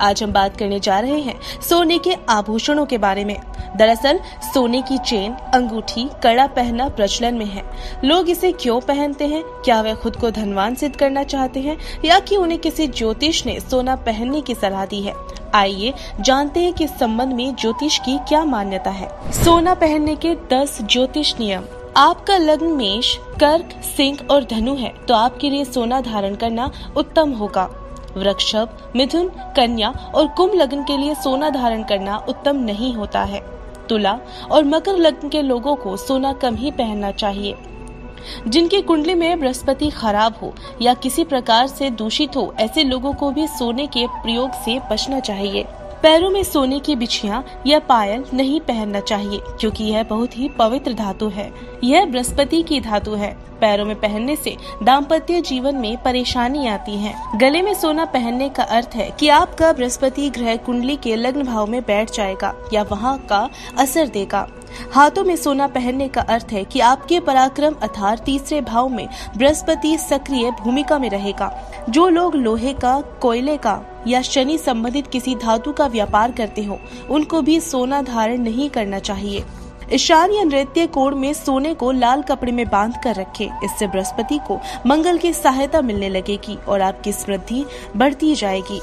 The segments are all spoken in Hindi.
आज हम बात करने जा रहे हैं सोने के आभूषणों के बारे में। दरअसल, सोने की चेन, अंगूठी, कड़ा पहनना प्रचलन में है। लोग इसे क्यों पहनते हैं? क्या वे खुद को धनवान सिद्ध करना चाहते हैं? या कि उन्हें किसी ज्योतिष ने सोना पहनने की सलाह दी है? आइए जानते हैं कि इस संबंध में ज्योतिष की क्या मान्यता है। सोना पहनने के दस ज्योतिष नियम। आपका लग्न मेष, कर्क, सिंह और धनु है तो आपके लिए सोना धारण करना उत्तम होगा। वृक्षभ, मिथुन, कन्या और कुंभ लग्न के लिए सोना धारण करना उत्तम नहीं होता है। तुला और मकर लग्न के लोगों को सोना कम ही पहनना चाहिए। जिनकी कुंडली में बृहस्पति खराब हो या किसी प्रकार से दूषित हो, ऐसे लोगों को भी सोने के प्रयोग से बचना चाहिए। पैरों में सोने की बिछिया या पायल नहीं पहनना चाहिए, क्योंकि यह बहुत ही पवित्र धातु है। यह बृहस्पति की धातु है। पैरों में पहनने से दाम्पत्य जीवन में परेशानी आती है। गले में सोना पहनने का अर्थ है कि आपका बृहस्पति ग्रह कुंडली के लग्न भाव में बैठ जाएगा या वहाँ का असर देगा। हाथों में सोना पहनने का अर्थ है कि आपके पराक्रम अथार तीसरे भाव में बृहस्पति सक्रिय भूमिका में रहेगा। जो लोग लोहे का, कोयले का या शनि संबंधित किसी धातु का व्यापार करते हो, उनको भी सोना धारण नहीं करना चाहिए। ईशान या नृत्य कोण में सोने को लाल कपड़े में बाँध कर रखे। इससे बृहस्पति को मंगल की सहायता मिलने लगेगी और आपकी समृद्धि बढ़ती जाएगी।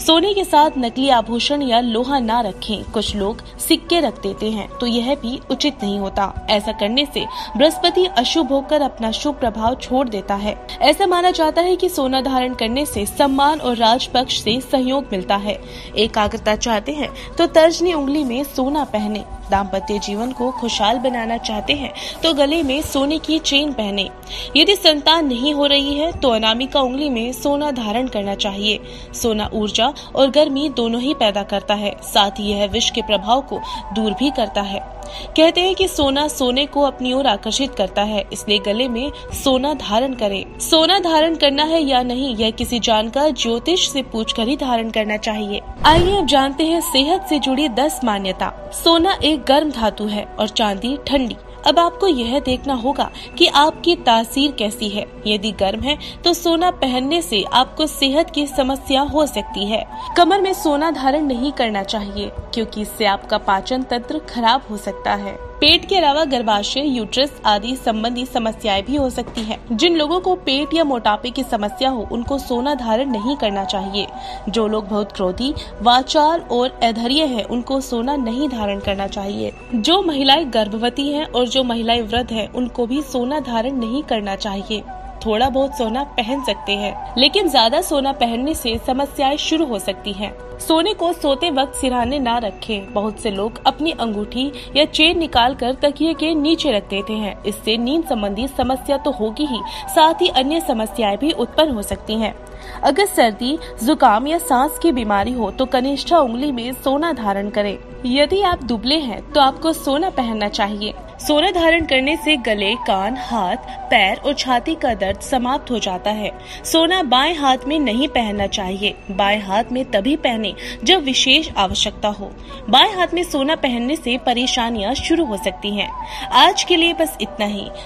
सोने के साथ नकली आभूषण या लोहा ना रखें। कुछ लोग सिक्के रख देते हैं तो यह भी उचित नहीं होता। ऐसा करने से बृहस्पति अशुभ होकर अपना शुभ प्रभाव छोड़ देता है। ऐसा माना जाता है कि सोना धारण करने से सम्मान और राजपक्ष से सहयोग मिलता है। एकाग्रता चाहते हैं तो तर्जनी उंगली में सोना पहने। दाम्पत्य जीवन को खुशहाल बनाना चाहते हैं तो गले में सोने की चेन पहने। यदि संतान नहीं हो रही है तो अनामिका उंगली में सोना धारण करना चाहिए। सोना ऊर्जा और गर्मी दोनों ही पैदा करता है, साथ ही यह विष के प्रभाव को दूर भी करता है। कहते हैं कि सोना सोने को अपनी ओर आकर्षित करता है, इसलिए गले में सोना धारण करें। सोना धारण करना है या नहीं, यह किसी जानकार ज्योतिष से पूछकर ही धारण करना चाहिए। आइए अब जानते हैं सेहत से जुड़ी दस मान्यता। सोना एक गर्म धातु है और चांदी ठंडी। अब आपको यह देखना होगा कि आपकी तासीर कैसी है। यदि गर्म है तो सोना पहनने से आपको सेहत की समस्या हो सकती है। कमर में सोना धारण नहीं करना चाहिए, क्योंकि इससे आपका पाचन तंत्र खराब हो सकता है। पेट के अलावा गर्भाशय यूट्रस आदि संबंधी समस्याएँ भी हो सकती हैं। जिन लोगों को पेट या मोटापे की समस्या हो उनको सोना धारण नहीं करना चाहिए। जो लोग बहुत क्रोधी वाचाल और अधर्य हैं, उनको सोना नहीं धारण करना चाहिए। जो महिलाएँ गर्भवती हैं और जो महिलाएँ वृद्ध हैं उनको भी सोना धारण नहीं करना चाहिए। थोड़ा बहुत सोना पहन सकते हैं, लेकिन ज़्यादा सोना पहनने से समस्याएँ शुरू हो सकती हैं। सोने को सोते वक्त सिराने ना रखें। बहुत से लोग अपनी अंगूठी या चेन निकाल कर तकिए के नीचे रख देते हैं इससे नींद संबंधी समस्या तो होगी ही, साथ ही अन्य समस्याएँ भी उत्पन्न हो सकती हैं। अगर सर्दी, जुकाम या सांस की बीमारी हो तो कनिष्ठा उंगली में सोना धारण करें यदि आप दुबले हैं तो आपको सोना पहनना चाहिए सोना धारण करने से गले, कान, हाथ, पैर और छाती का दर्द समाप्त हो जाता है। सोना बाएँ हाथ में नहीं पहनना चाहिए। बाएँ हाथ में तभी पहने जब विशेष आवश्यकता हो। बाएँ हाथ में सोना पहनने से परेशानियाँ शुरू हो सकती हैं। आज के लिए बस इतना ही।